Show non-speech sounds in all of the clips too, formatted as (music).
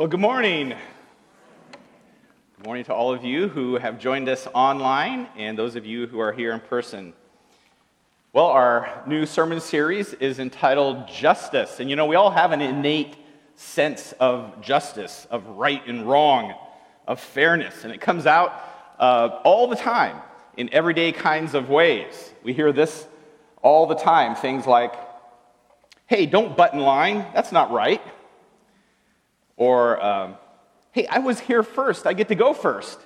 Well, good morning. Good morning to all of you who have joined us online and those of you who are here in person. Well, our new sermon series is entitled Justice. And you know, we all have an innate sense of justice, of right and wrong, of fairness. And it comes out uh, all the time in everyday kinds of ways. We hear this all the time things like, hey, don't butt in line, that's not right. Or, um, hey, I was here first, I get to go first.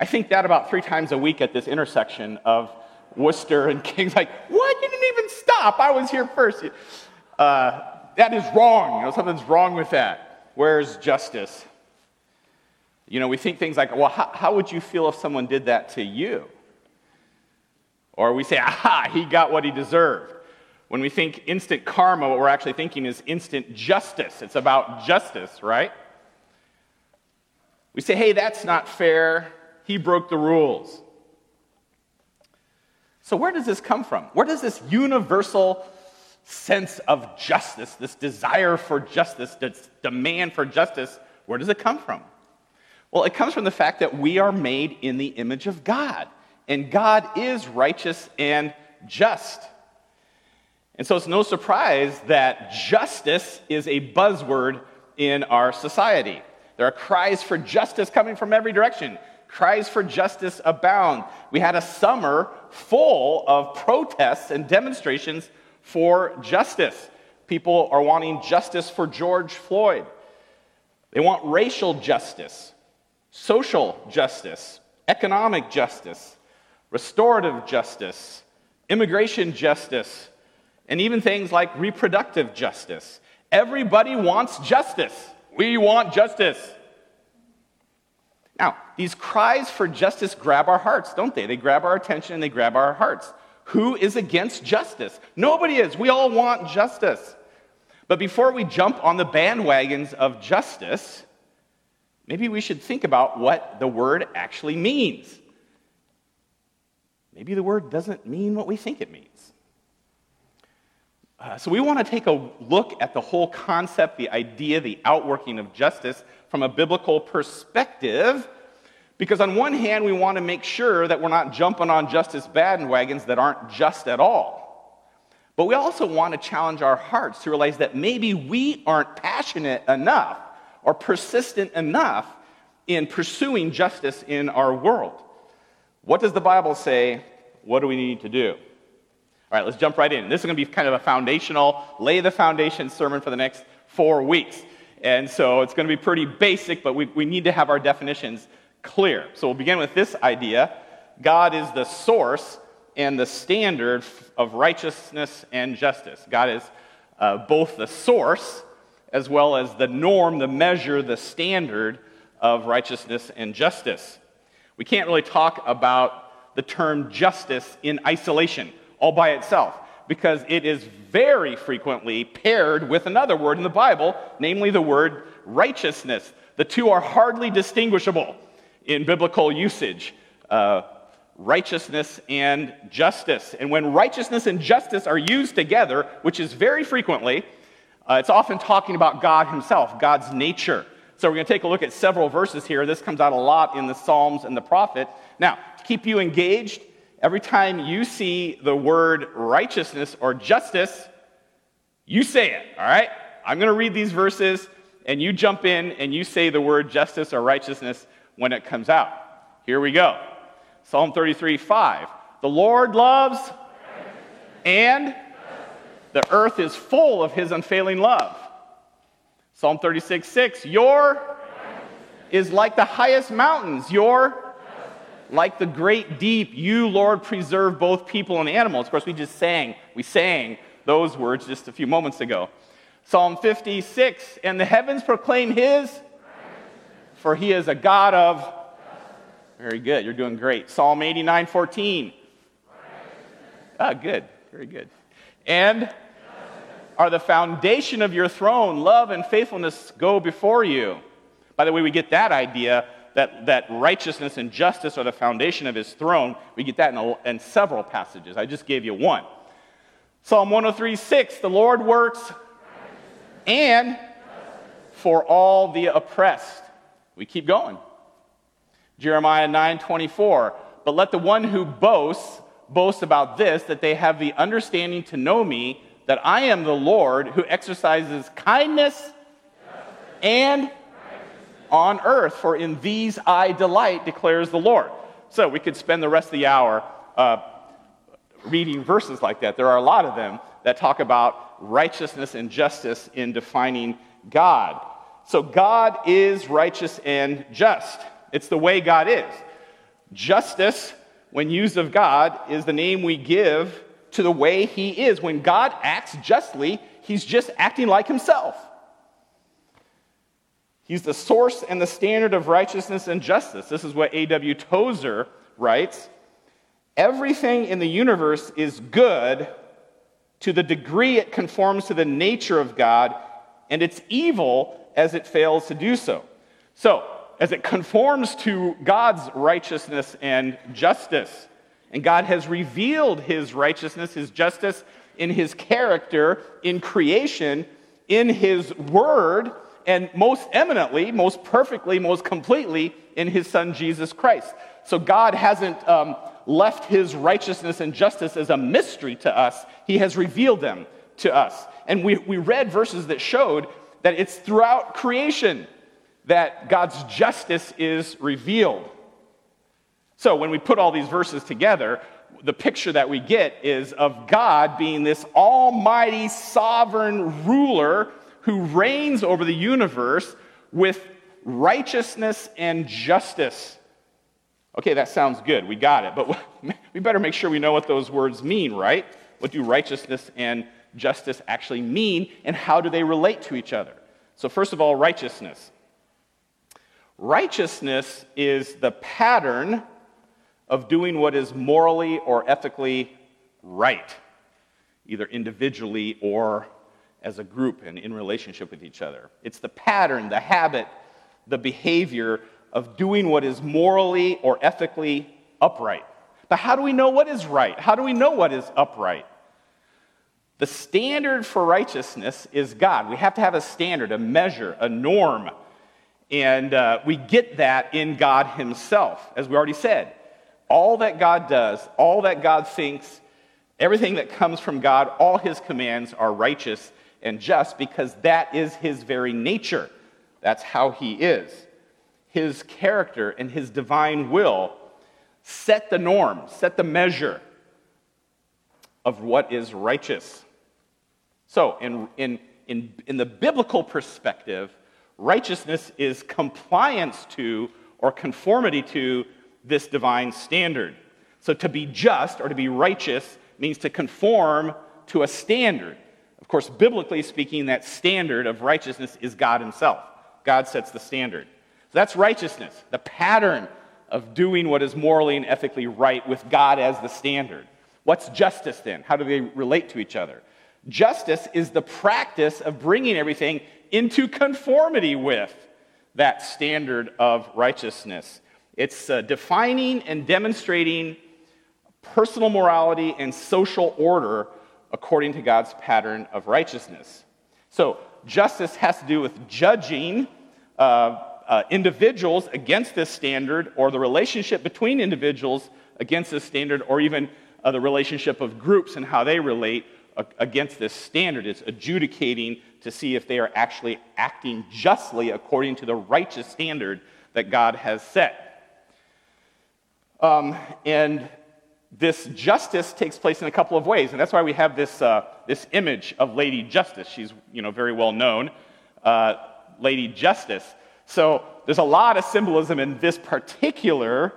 I think that about three times a week at this intersection of Worcester and (laughs) Kings. Like, what? You didn't even stop. I was here first. Uh, that is wrong. You know, something's wrong with that. Where's justice? You know, we think things like, well, how, how would you feel if someone did that to you? Or we say, aha, he got what he deserved. When we think instant karma, what we're actually thinking is instant justice. It's about justice, right? We say, hey, that's not fair. He broke the rules. So, where does this come from? Where does this universal sense of justice, this desire for justice, this demand for justice, where does it come from? Well, it comes from the fact that we are made in the image of God, and God is righteous and just. And so it's no surprise that justice is a buzzword in our society. There are cries for justice coming from every direction. Cries for justice abound. We had a summer full of protests and demonstrations for justice. People are wanting justice for George Floyd. They want racial justice, social justice, economic justice, restorative justice, immigration justice, and even things like reproductive justice. Everybody wants justice. We want justice. Now, these cries for justice grab our hearts, don't they? They grab our attention and they grab our hearts. Who is against justice? Nobody is. We all want justice. But before we jump on the bandwagons of justice, maybe we should think about what the word actually means. Maybe the word doesn't mean what we think it means. Uh, so, we want to take a look at the whole concept, the idea, the outworking of justice from a biblical perspective. Because, on one hand, we want to make sure that we're not jumping on justice bandwagons that aren't just at all. But we also want to challenge our hearts to realize that maybe we aren't passionate enough or persistent enough in pursuing justice in our world. What does the Bible say? What do we need to do? All right, let's jump right in. This is going to be kind of a foundational, lay the foundation sermon for the next four weeks. And so it's going to be pretty basic, but we, we need to have our definitions clear. So we'll begin with this idea God is the source and the standard of righteousness and justice. God is uh, both the source as well as the norm, the measure, the standard of righteousness and justice. We can't really talk about the term justice in isolation all by itself because it is very frequently paired with another word in the Bible, namely the word righteousness. The two are hardly distinguishable in biblical usage uh, righteousness and justice. And when righteousness and justice are used together, which is very frequently, uh, it's often talking about God Himself, God's nature. So we're going to take a look at several verses here. This comes out a lot in the Psalms and the prophet. Now, to keep you engaged, every time you see the word righteousness or justice, you say it, all right? I'm going to read these verses, and you jump in and you say the word justice or righteousness when it comes out. Here we go Psalm 33 5. The Lord loves and the earth is full of his unfailing love. Psalm 36 6. Your is like the highest mountains. Your like the great deep, you, Lord, preserve both people and animals. Of course, we just sang, we sang those words just a few moments ago. Psalm 56, and the heavens proclaim his, for he is a God of. Very good, you're doing great. Psalm 89, 14. Ah, good, very good. And are the foundation of your throne, love and faithfulness go before you. By the way, we get that idea that, that righteousness and justice are the foundation of his throne. We get that in, a, in several passages. I just gave you one. Psalm 103 6, the Lord works and for all the oppressed. We keep going. Jeremiah 9:24, but let the one who boasts boast about this that they have the understanding to know me that I am the Lord who exercises kindness and on earth, for in these I delight, declares the Lord. So we could spend the rest of the hour uh, reading verses like that. There are a lot of them that talk about righteousness and justice in defining God. So God is righteous and just. It's the way God is. Justice, when used of God, is the name we give to the way He is. When God acts justly, He's just acting like Himself. He's the source and the standard of righteousness and justice. This is what A.W. Tozer writes. Everything in the universe is good to the degree it conforms to the nature of God, and it's evil as it fails to do so. So, as it conforms to God's righteousness and justice, and God has revealed his righteousness, his justice in his character, in creation, in his word, and most eminently, most perfectly, most completely in his son Jesus Christ. So God hasn't um, left his righteousness and justice as a mystery to us, he has revealed them to us. And we, we read verses that showed that it's throughout creation that God's justice is revealed. So when we put all these verses together, the picture that we get is of God being this almighty sovereign ruler who reigns over the universe with righteousness and justice. Okay, that sounds good. We got it. But (laughs) we better make sure we know what those words mean, right? What do righteousness and justice actually mean, and how do they relate to each other? So, first of all, righteousness. Righteousness is the pattern of doing what is morally or ethically right, either individually or as a group and in relationship with each other. It's the pattern, the habit, the behavior of doing what is morally or ethically upright. But how do we know what is right? How do we know what is upright? The standard for righteousness is God. We have to have a standard, a measure, a norm. And uh, we get that in God Himself, as we already said. All that God does, all that God thinks, everything that comes from God, all His commands are righteous and just because that is his very nature. That's how he is. His character and his divine will set the norm, set the measure of what is righteous. So, in, in, in, in the biblical perspective, righteousness is compliance to or conformity to this divine standard. So, to be just or to be righteous means to conform to a standard. Of course, biblically speaking, that standard of righteousness is God Himself. God sets the standard. So that's righteousness, the pattern of doing what is morally and ethically right with God as the standard. What's justice then? How do they relate to each other? Justice is the practice of bringing everything into conformity with that standard of righteousness. It's uh, defining and demonstrating personal morality and social order according to God's pattern of righteousness. So, justice has to do with judging uh, uh, individuals against this standard, or the relationship between individuals against this standard, or even uh, the relationship of groups and how they relate against this standard. It's adjudicating to see if they are actually acting justly according to the righteous standard that God has set. Um, and this justice takes place in a couple of ways, and that's why we have this, uh, this image of Lady Justice. She's you know, very well known, uh, Lady Justice. So there's a lot of symbolism in this particular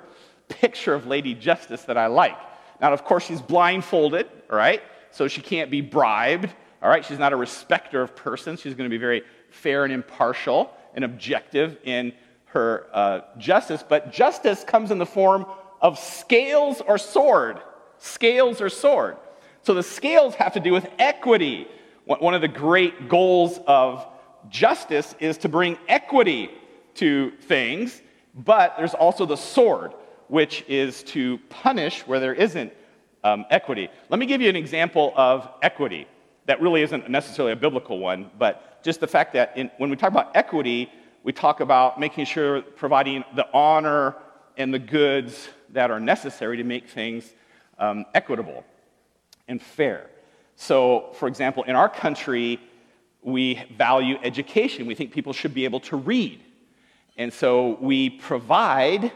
picture of Lady Justice that I like. Now, of course, she's blindfolded, all right? So she can't be bribed, all right? She's not a respecter of persons. She's going to be very fair and impartial and objective in her uh, justice. But justice comes in the form of scales or sword. Scales or sword. So the scales have to do with equity. One of the great goals of justice is to bring equity to things, but there's also the sword, which is to punish where there isn't um, equity. Let me give you an example of equity. that really isn't necessarily a biblical one, but just the fact that in, when we talk about equity, we talk about making sure providing the honor and the goods that are necessary to make things um, equitable and fair. So, for example, in our country, we value education. We think people should be able to read. And so we provide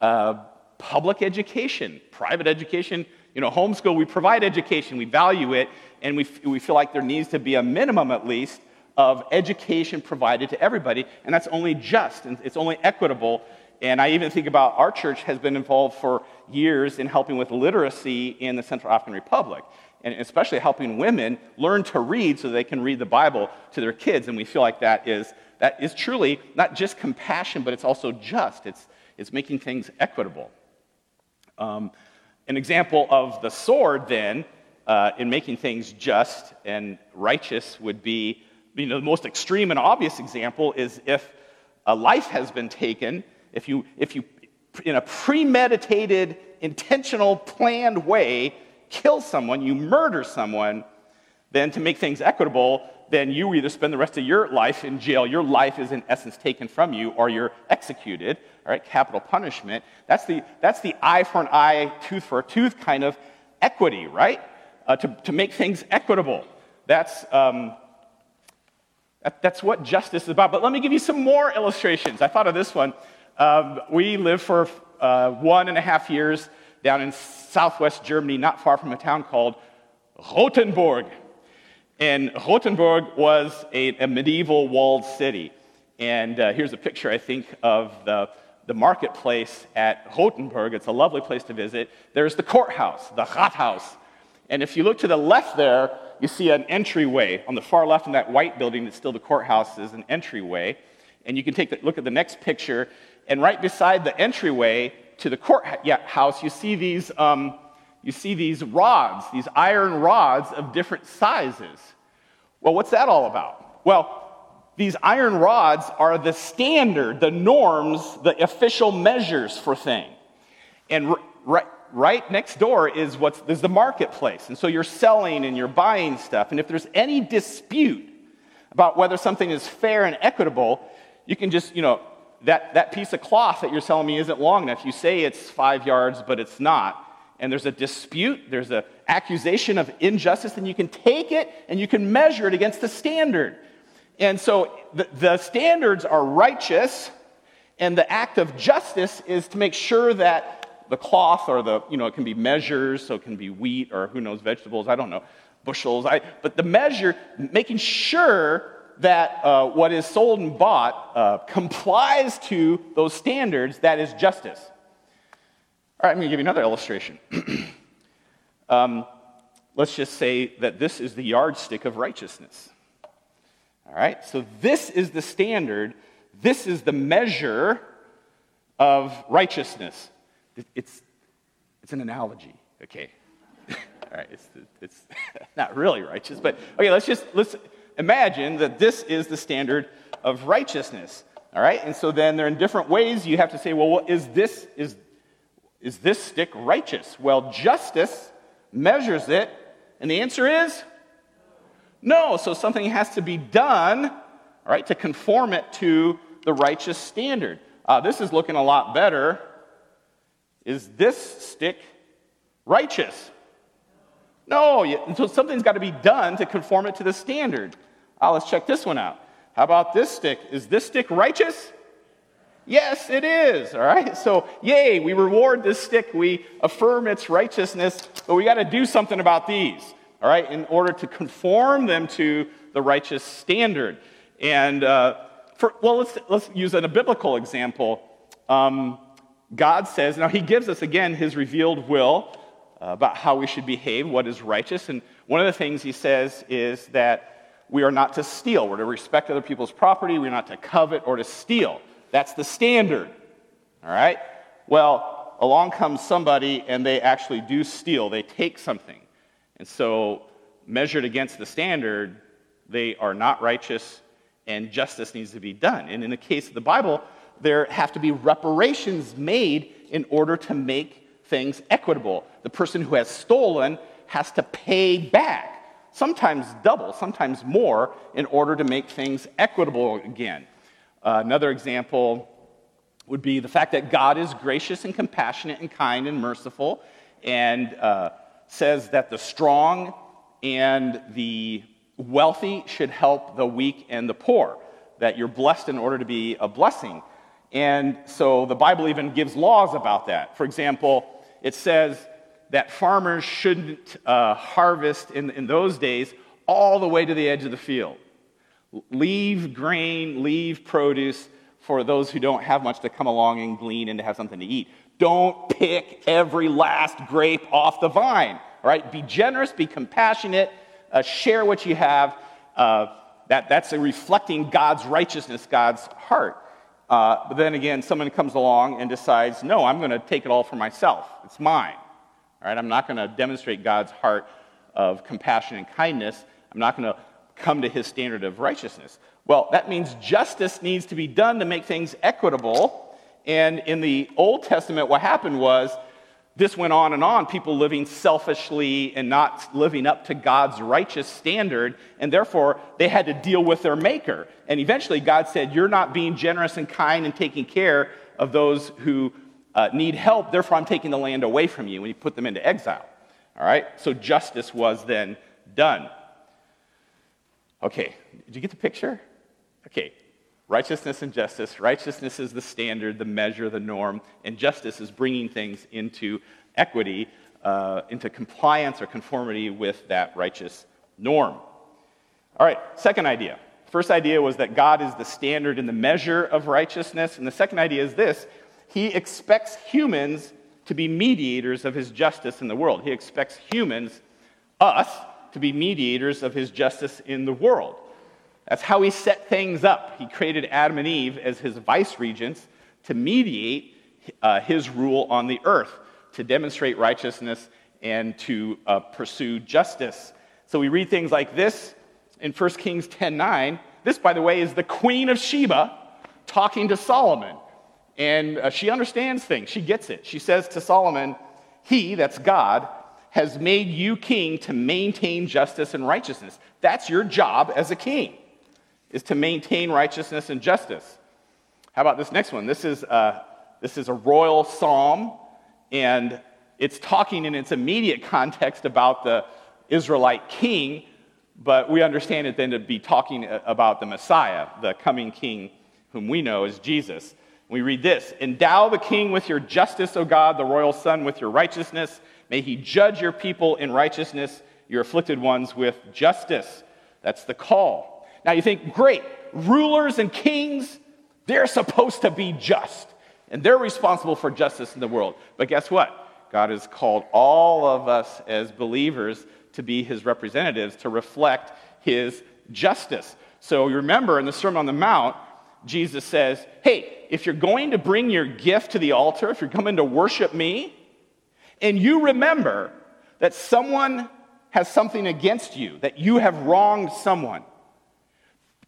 uh, public education, private education, you know, homeschool, we provide education, we value it, and we, we feel like there needs to be a minimum at least of education provided to everybody, and that's only just, and it's only equitable. And I even think about our church has been involved for years in helping with literacy in the Central African Republic, and especially helping women learn to read so they can read the Bible to their kids. And we feel like that is, that is truly not just compassion, but it's also just. It's, it's making things equitable. Um, an example of the sword, then, uh, in making things just and righteous would be you know, the most extreme and obvious example is if a life has been taken, if you, if you in a premeditated, intentional, planned way, kill someone, you murder someone, then to make things equitable, then you either spend the rest of your life in jail, your life is in essence taken from you, or you're executed, all right, capital punishment. That's the, that's the eye for an eye, tooth for a tooth kind of equity, right? Uh, to, to make things equitable. That's, um, that, that's what justice is about. But let me give you some more illustrations. I thought of this one. Um, we lived for uh, one and a half years down in southwest Germany, not far from a town called Rothenburg. And Rothenburg was a, a medieval walled city. And uh, here's a picture, I think, of the, the marketplace at Rothenburg. It's a lovely place to visit. There's the courthouse, the Rathaus. And if you look to the left there, you see an entryway. On the far left in that white building that's still the courthouse is an entryway. And you can take a look at the next picture, and right beside the entryway to the courthouse, you see these, um, you see these rods, these iron rods of different sizes. Well, what's that all about? Well, these iron rods are the standard, the norms, the official measures for things. And right, right next door is what's is the marketplace. And so you're selling and you're buying stuff. And if there's any dispute about whether something is fair and equitable, you can just, you know, that, that piece of cloth that you're selling me isn't long enough. You say it's five yards, but it's not. And there's a dispute, there's an accusation of injustice, and you can take it and you can measure it against the standard. And so the, the standards are righteous, and the act of justice is to make sure that the cloth or the, you know, it can be measures, so it can be wheat or who knows, vegetables, I don't know, bushels. I, but the measure, making sure that uh, what is sold and bought uh, (laughs) complies to those standards, that is justice. All right, I'm going to give you another illustration. (clears throat) um, let's just say that this is the yardstick of righteousness. All right, so this is the standard, this is the measure of righteousness. It's, it's an analogy, okay? (laughs) All right, it's, it's (laughs) not really righteous, but okay, let's just let's imagine that this is the standard of righteousness. All right, and so then there are different ways you have to say, well, is this is is this stick righteous? Well, justice measures it, and the answer is no. So something has to be done, all right, to conform it to the righteous standard. Uh, this is looking a lot better is this stick righteous? No, so something's got to be done to conform it to the standard. Ah, let's check this one out. How about this stick? Is this stick righteous? Yes, it is. All right. So, yay, we reward this stick. We affirm its righteousness, but we got to do something about these. All right, in order to conform them to the righteous standard. And uh, for, well, let's let's use a biblical example. Um, God says, now He gives us again His revealed will uh, about how we should behave, what is righteous. And one of the things He says is that we are not to steal. We're to respect other people's property. We're not to covet or to steal. That's the standard. All right? Well, along comes somebody and they actually do steal. They take something. And so, measured against the standard, they are not righteous and justice needs to be done. And in the case of the Bible, there have to be reparations made in order to make things equitable. The person who has stolen has to pay back sometimes double, sometimes more, in order to make things equitable again. Uh, another example would be the fact that God is gracious and compassionate and kind and merciful, and uh, says that the strong and the wealthy should help the weak and the poor, that you're blessed in order to be a blessing. And so the Bible even gives laws about that. For example, it says that farmers shouldn't uh, harvest in, in those days all the way to the edge of the field. Leave grain, leave produce for those who don't have much to come along and glean and to have something to eat. Don't pick every last grape off the vine. All right? Be generous, be compassionate, uh, share what you have. Uh, that, that's reflecting God's righteousness, God's heart. Uh, but then again, someone comes along and decides, no, I'm going to take it all for myself. It's mine. All right? I'm not going to demonstrate God's heart of compassion and kindness. I'm not going to come to his standard of righteousness. Well, that means justice needs to be done to make things equitable. And in the Old Testament, what happened was this went on and on, people living selfishly and not living up to God's righteous standard, and therefore they had to deal with their maker. And eventually God said, You're not being generous and kind and taking care of those who uh, need help, therefore I'm taking the land away from you. And he put them into exile. All right? So justice was then done. Okay, did you get the picture? Okay, righteousness and justice. Righteousness is the standard, the measure, the norm, and justice is bringing things into equity, uh, into compliance or conformity with that righteous norm. All right, second idea. First idea was that God is the standard and the measure of righteousness. And the second idea is this He expects humans to be mediators of His justice in the world. He expects humans, us, to be mediators of His justice in the world. That's how he set things up. He created Adam and Eve as his vice regents to mediate uh, his rule on the earth, to demonstrate righteousness and to uh, pursue justice. So we read things like this in 1 Kings 10:9. This, by the way, is the Queen of Sheba talking to Solomon. And uh, she understands things, she gets it. She says to Solomon, He, that's God, has made you king to maintain justice and righteousness. That's your job as a king is to maintain righteousness and justice. How about this next one? This is uh, this is a royal psalm, and it's talking in its immediate context about the Israelite king, but we understand it then to be talking about the Messiah, the coming king, whom we know as Jesus. We read this Endow the king with your justice, O God, the royal son with your righteousness. May he judge your people in righteousness, your afflicted ones with justice. That's the call. Now you think, great, rulers and kings, they're supposed to be just, and they're responsible for justice in the world. But guess what? God has called all of us as believers to be his representatives to reflect his justice. So you remember in the Sermon on the Mount, Jesus says, Hey, if you're going to bring your gift to the altar, if you're coming to worship me, and you remember that someone has something against you, that you have wronged someone,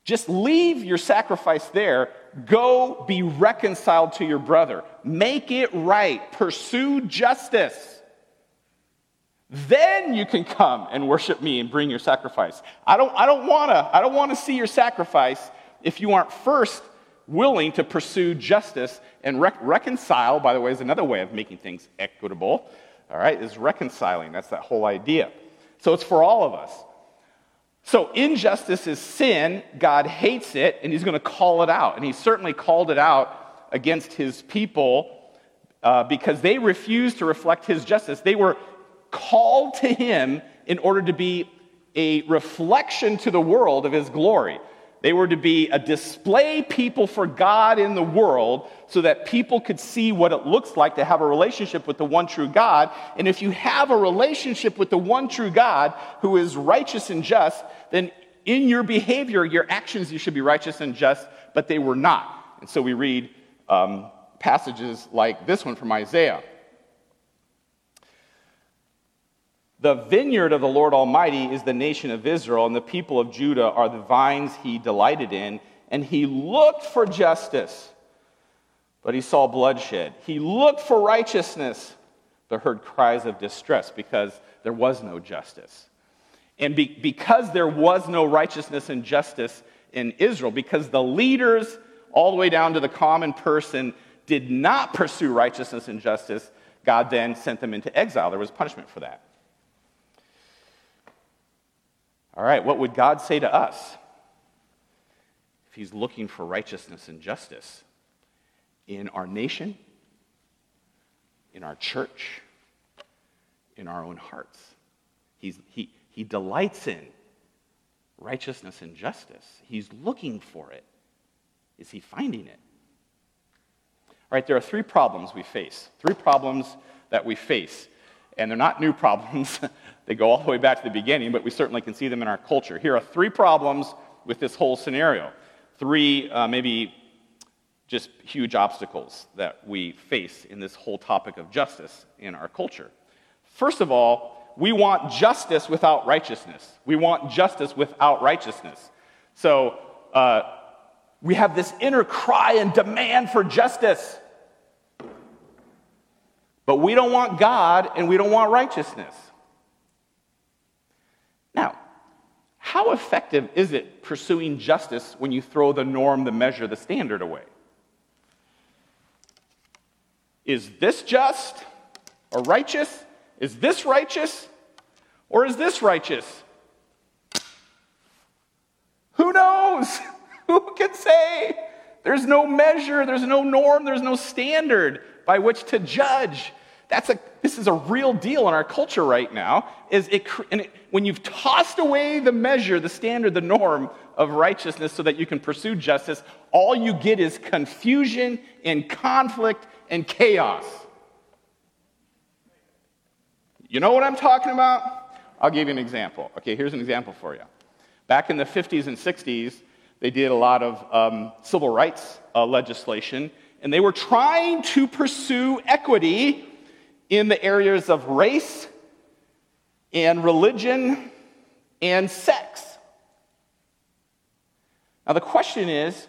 just leave your sacrifice there. Go be reconciled to your brother. Make it right. Pursue justice. Then you can come and worship me and bring your sacrifice. I don't, I don't want to I don't want to see your sacrifice if you aren't first willing to pursue justice and rec- reconcile, by the way, is another way of making things equitable. All right, is reconciling. That's that whole idea. So it's for all of us. So, injustice is sin. God hates it, and he's going to call it out. And he certainly called it out against his people uh, because they refused to reflect his justice. They were called to him in order to be a reflection to the world of his glory. They were to be a display people for God in the world so that people could see what it looks like to have a relationship with the one true God. And if you have a relationship with the one true God who is righteous and just, then in your behavior, your actions, you should be righteous and just, but they were not. And so we read um, passages like this one from Isaiah. The vineyard of the Lord Almighty is the nation of Israel, and the people of Judah are the vines he delighted in. And he looked for justice, but he saw bloodshed. He looked for righteousness, but heard cries of distress because there was no justice. And be, because there was no righteousness and justice in Israel, because the leaders, all the way down to the common person, did not pursue righteousness and justice, God then sent them into exile. There was punishment for that. All right, what would God say to us if He's looking for righteousness and justice in our nation, in our church, in our own hearts? He's, he, he delights in righteousness and justice. He's looking for it. Is he finding it? All right, there are three problems we face. Three problems that we face. And they're not new problems, (laughs) they go all the way back to the beginning, but we certainly can see them in our culture. Here are three problems with this whole scenario. Three, uh, maybe just huge obstacles that we face in this whole topic of justice in our culture. First of all, we want justice without righteousness. We want justice without righteousness. So uh, we have this inner cry and demand for justice. But we don't want God and we don't want righteousness. Now, how effective is it pursuing justice when you throw the norm, the measure, the standard away? Is this just or righteous? Is this righteous or is this righteous? Who knows? (laughs) Who can say? There's no measure, there's no norm, there's no standard by which to judge. That's a, this is a real deal in our culture right now. Is it, and it, when you've tossed away the measure, the standard, the norm of righteousness so that you can pursue justice, all you get is confusion and conflict and chaos. You know what I'm talking about? I'll give you an example. Okay, here's an example for you. Back in the 50s and 60s, they did a lot of um, civil rights uh, legislation, and they were trying to pursue equity in the areas of race and religion and sex. Now, the question is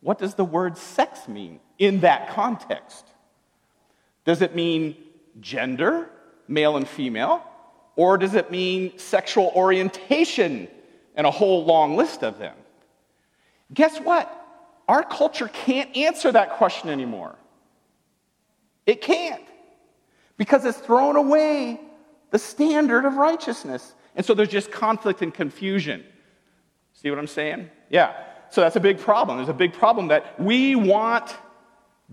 what does the word sex mean in that context? Does it mean gender? male and female? Or does it mean sexual orientation and a whole long list of them? Guess what? Our culture can't answer that question anymore. It can't. Because it's thrown away the standard of righteousness. And so there's just conflict and confusion. See what I'm saying? Yeah. So that's a big problem. There's a big problem that we want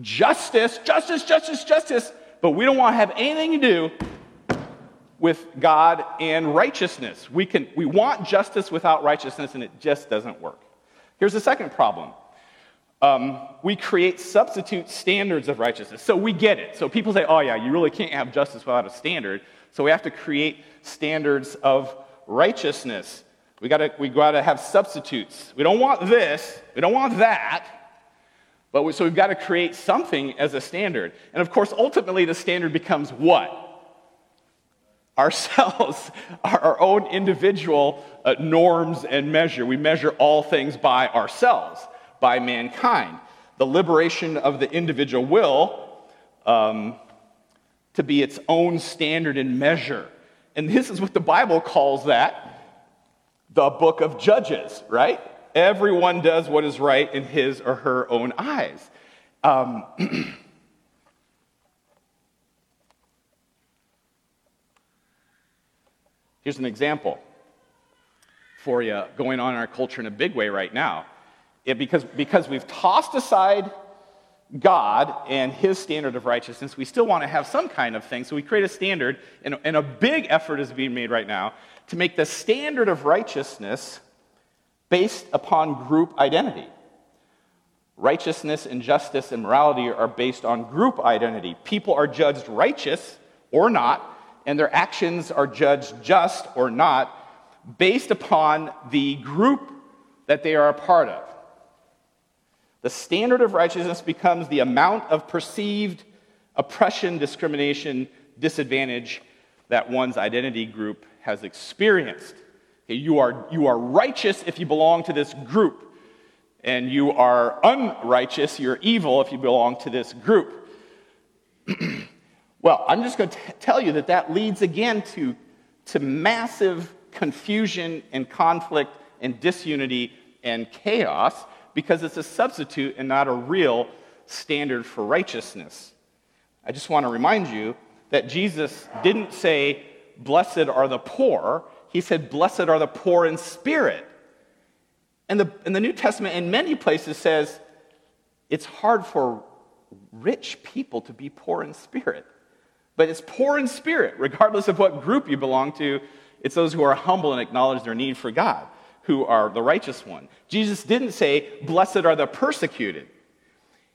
justice, justice, justice, justice, but we don't want to have anything to do with God and righteousness. We, can, we want justice without righteousness, and it just doesn't work. Here's the second problem um, we create substitute standards of righteousness. So we get it. So people say, oh, yeah, you really can't have justice without a standard. So we have to create standards of righteousness. We gotta, we gotta have substitutes. We don't want this, we don't want that. But we, so we've got to create something as a standard. And of course, ultimately, the standard becomes what? ourselves, (laughs) our own individual uh, norms and measure. We measure all things by ourselves, by mankind. The liberation of the individual will um, to be its own standard and measure. And this is what the Bible calls that the book of Judges, right? Everyone does what is right in his or her own eyes. Um, (clears throat) Here's an example for you going on in our culture in a big way right now. It, because, because we've tossed aside God and his standard of righteousness, we still want to have some kind of thing. So we create a standard, and, and a big effort is being made right now to make the standard of righteousness based upon group identity. Righteousness and justice and morality are based on group identity. People are judged righteous or not and their actions are judged just or not based upon the group that they are a part of. The standard of righteousness becomes the amount of perceived oppression, discrimination, disadvantage that one's identity group has experienced. Okay, you, are, you are righteous if you belong to this group, and you are unrighteous, you're evil if you belong to this group. (clears throat) Well, I'm just going to tell you that that leads again to, to massive confusion and conflict and disunity and chaos because it's a substitute and not a real standard for righteousness. I just want to remind you that Jesus didn't say, Blessed are the poor. He said, Blessed are the poor in spirit. And the, and the New Testament, in many places, says it's hard for rich people to be poor in spirit. But it's poor in spirit, regardless of what group you belong to. It's those who are humble and acknowledge their need for God who are the righteous one. Jesus didn't say, Blessed are the persecuted.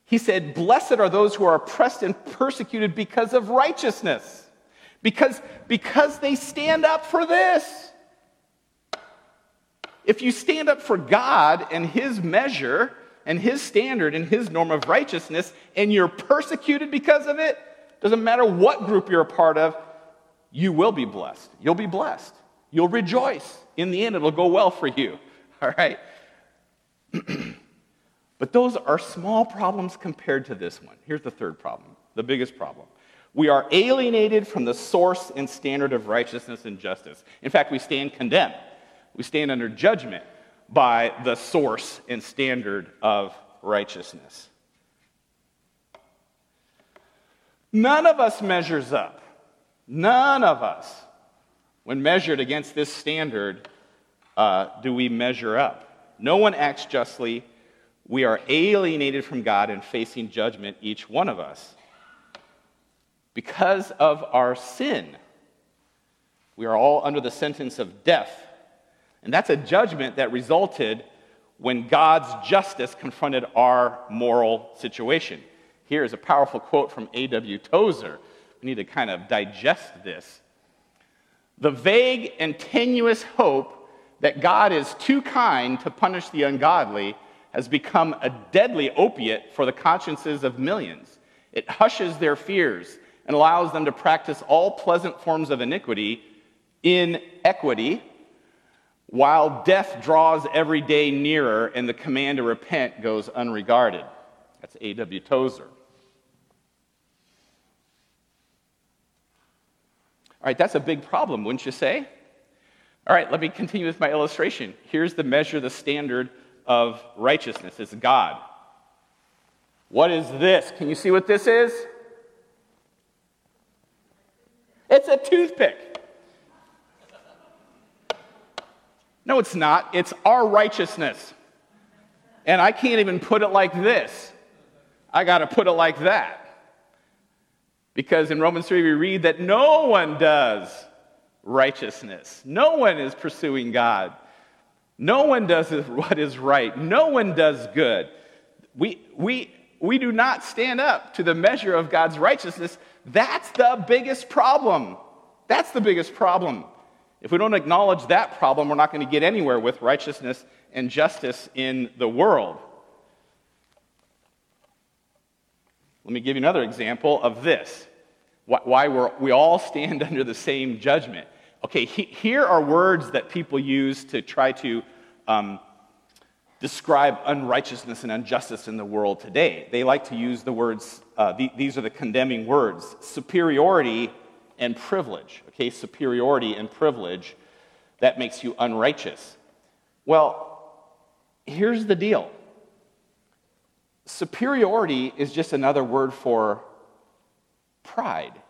He said, Blessed are those who are oppressed and persecuted because of righteousness, because, because they stand up for this. If you stand up for God and His measure and His standard and His norm of righteousness, and you're persecuted because of it, doesn't matter what group you're a part of, you will be blessed. You'll be blessed. You'll rejoice. In the end, it'll go well for you. (laughs) All right? (clears throat) but those are small problems compared to this one. Here's the third problem, the biggest problem. We are alienated from the source and standard of righteousness and justice. In fact, we stand condemned. We stand under judgment by the source and standard of righteousness. None of us measures up. None of us. When measured against this standard, uh, do we measure up? No one acts justly. We are alienated from God and facing judgment, each one of us. Because of our sin, we are all under the sentence of death. And that's a judgment that resulted when God's justice confronted our moral situation. Here is a powerful quote from A.W. Tozer. We need to kind of digest this. The vague and tenuous hope that God is too kind to punish the ungodly has become a deadly opiate for the consciences of millions. It hushes their fears and allows them to practice all pleasant forms of iniquity in equity, while death draws every day nearer and the command to repent goes unregarded. That's A.W. Tozer. All right, that's a big problem, wouldn't you say? All right, let me continue with my illustration. Here's the measure, the standard of righteousness it's God. What is this? Can you see what this is? It's a toothpick. No, it's not. It's our righteousness. And I can't even put it like this. I got to put it like that. Because in Romans 3, we read that no one does righteousness, no one is pursuing God, no one does what is right, no one does good. We, we, we do not stand up to the measure of God's righteousness. That's the biggest problem. That's the biggest problem. If we don't acknowledge that problem, we're not going to get anywhere with righteousness and justice in the world. Let me give you another example of this why we're, we all stand (laughs) under the same judgment. Okay, he, here are words that people use to try to um, describe unrighteousness and injustice in the world today. They like to use the words, uh, the, these are the condemning words superiority and privilege. Okay, superiority and privilege, that makes you unrighteous. Well, here's the deal superiority is just another word for pride.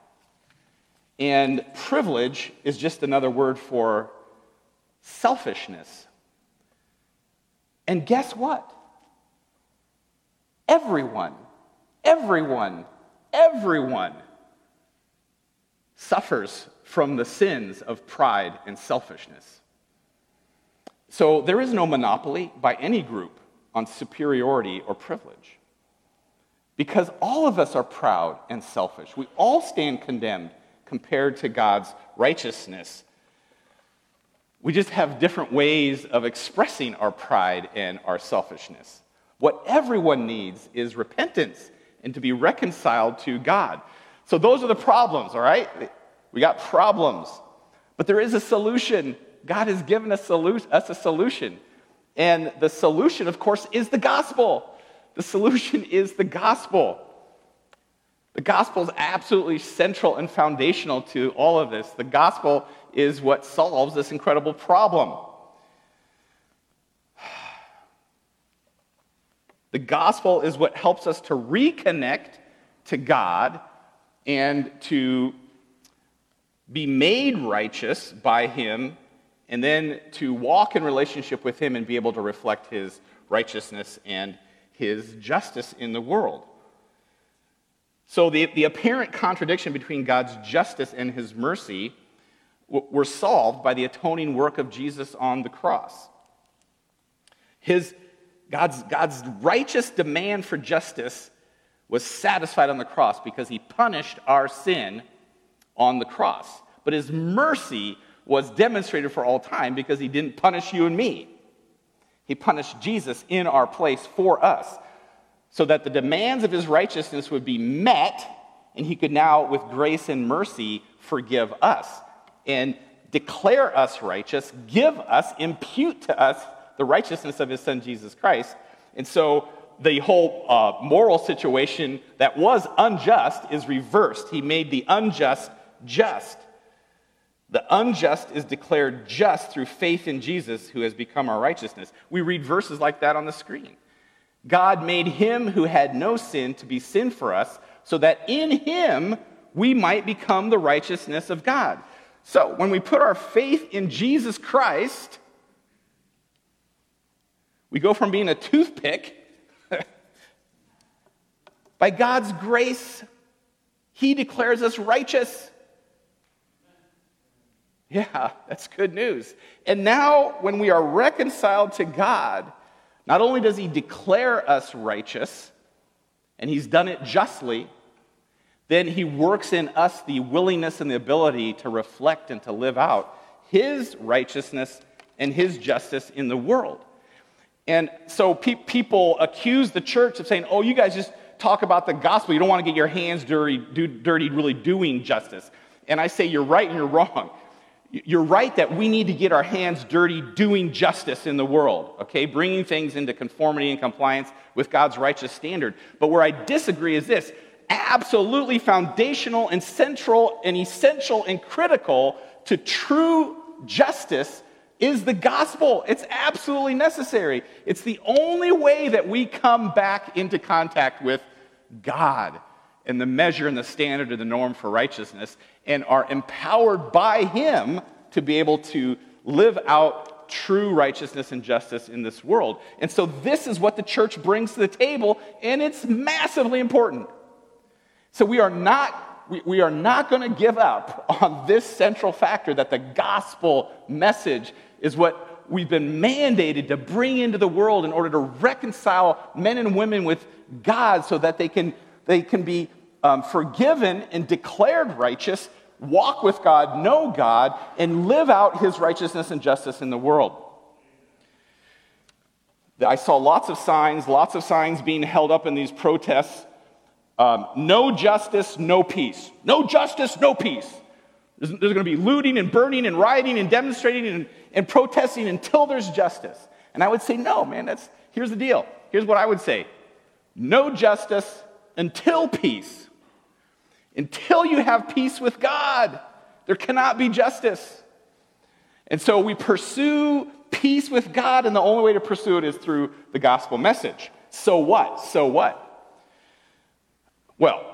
And privilege is just another word for selfishness. And guess what? Everyone, everyone, everyone suffers from the sins of pride and selfishness. So there is no monopoly by any group on superiority or privilege. Because all of us are proud and selfish. We all stand condemned compared to God's righteousness. We just have different ways of expressing our pride and our selfishness. What everyone needs is repentance and to be reconciled to God. So, those are the problems, all right? We got problems. But there is a solution. God has given us a solution. And the solution, of course, is the gospel. The solution (laughs) is the gospel. The gospel is absolutely central and foundational to all of this. The gospel is what solves this incredible problem. (sighs) The gospel is what helps us to reconnect to God and to be made righteous by Him, and then to walk in relationship with Him and be able to reflect His righteousness and His justice in the world. So, the, the apparent contradiction between God's justice and His mercy were solved by the atoning work of Jesus on the cross. His, God's, God's righteous demand for justice was satisfied on the cross because he punished our sin on the cross. But his mercy was demonstrated for all time because he didn't punish you and me. He punished Jesus in our place for us so that the demands of his righteousness would be met and he could now, with grace and mercy, forgive us and declare us righteous, give us, impute to us the righteousness of his son Jesus Christ. And so the whole uh, moral situation that was unjust is reversed. He made the unjust just. The unjust is declared just through faith in Jesus, who has become our righteousness. We read verses like that on the screen. God made him who had no sin to be sin for us, so that in him we might become the righteousness of God. So, when we put our faith in Jesus Christ, we go from being a toothpick (laughs) by God's grace, He declares us righteous. Yeah, that's good news. And now, when we are reconciled to God, not only does He declare us righteous, and He's done it justly, then He works in us the willingness and the ability to reflect and to live out His righteousness and His justice in the world. And so pe- people accuse the church of saying, oh, you guys just talk about the gospel. You don't want to get your hands dirty, do, dirty really doing justice. And I say you're right and you're wrong. You're right that we need to get our hands dirty doing justice in the world, okay? Bringing things into conformity and compliance with God's righteous standard. But where I disagree is this absolutely foundational and central and essential and critical to true justice is the gospel. It's absolutely necessary. It's the only way that we come back into contact with God and the measure and the standard and the norm for righteousness and are empowered by Him to be able to live out true righteousness and justice in this world. And so, this is what the church brings to the table, and it's massively important. So, we are not we, we are not going to give up on this central factor that the gospel message is what we've been mandated to bring into the world in order to reconcile men and women with God so that they can, they can be um, forgiven and declared righteous, walk with God, know God, and live out his righteousness and justice in the world. I saw lots of signs, lots of signs being held up in these protests. Um, no justice, no peace. No justice, no peace. There's, there's going to be looting and burning and rioting and demonstrating and, and protesting until there's justice. And I would say, no, man, that's, here's the deal. Here's what I would say no justice until peace. Until you have peace with God, there cannot be justice. And so we pursue peace with God, and the only way to pursue it is through the gospel message. So what? So what? Well,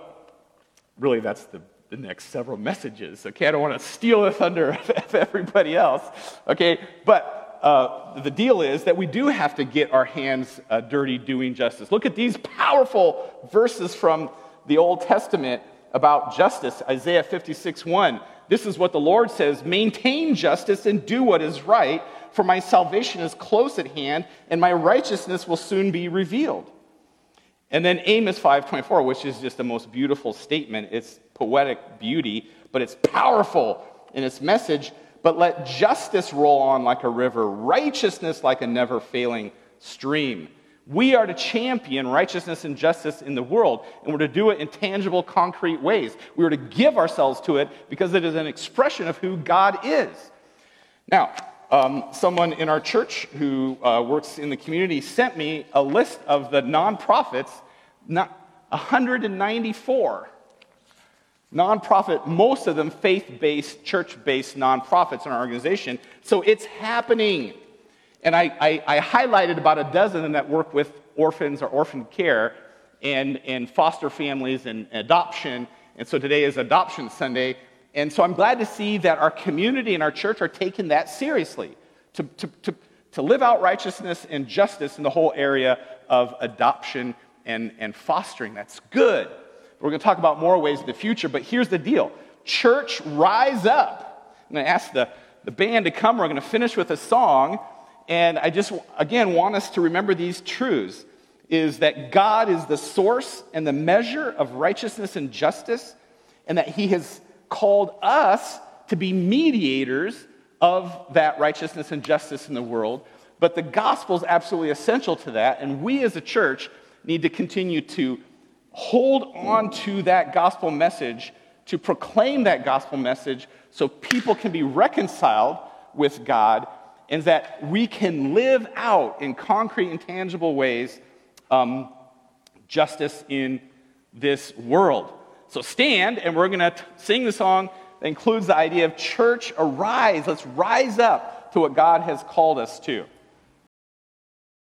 really, that's the the next several messages. Okay, I don't want to steal the thunder (laughs) of everybody else. Okay, but uh, the deal is that we do have to get our hands uh, dirty doing justice. Look at these powerful verses from the Old Testament about justice Isaiah 56 1. This is what the Lord says Maintain justice and do what is right, for my salvation is close at hand, and my righteousness will soon be revealed. And then Amos 5:24, which is just the most beautiful statement. It's poetic beauty, but it's powerful in its message. But let justice roll on like a river, righteousness like a never failing stream. We are to champion righteousness and justice in the world, and we're to do it in tangible, concrete ways. We are to give ourselves to it because it is an expression of who God is. Now, um, someone in our church who uh, works in the community sent me a list of the nonprofits, not 194 nonprofit, most of them faith based, church based nonprofits in our organization. So it's happening. And I, I, I, highlighted about a dozen that work with orphans or orphan care and, and foster families and adoption. And so today is Adoption Sunday. And so I'm glad to see that our community and our church are taking that seriously to, to, to, to live out righteousness and justice in the whole area of adoption and, and fostering. That's good. We're going to talk about more ways in the future, but here's the deal Church, rise up. I'm going to ask the, the band to come. We're going to finish with a song. And I just, again, want us to remember these truths is that God is the source and the measure of righteousness and justice, and that He has called us to be mediators of that righteousness and justice in the world. But the gospel is absolutely essential to that, and we as a church need to continue to hold on to that gospel message, to proclaim that gospel message so people can be reconciled with God and that we can live out in concrete and tangible ways um, justice in this world. So stand, and we're going to sing the song that includes the idea of church arise. Let's rise up to what God has called us to.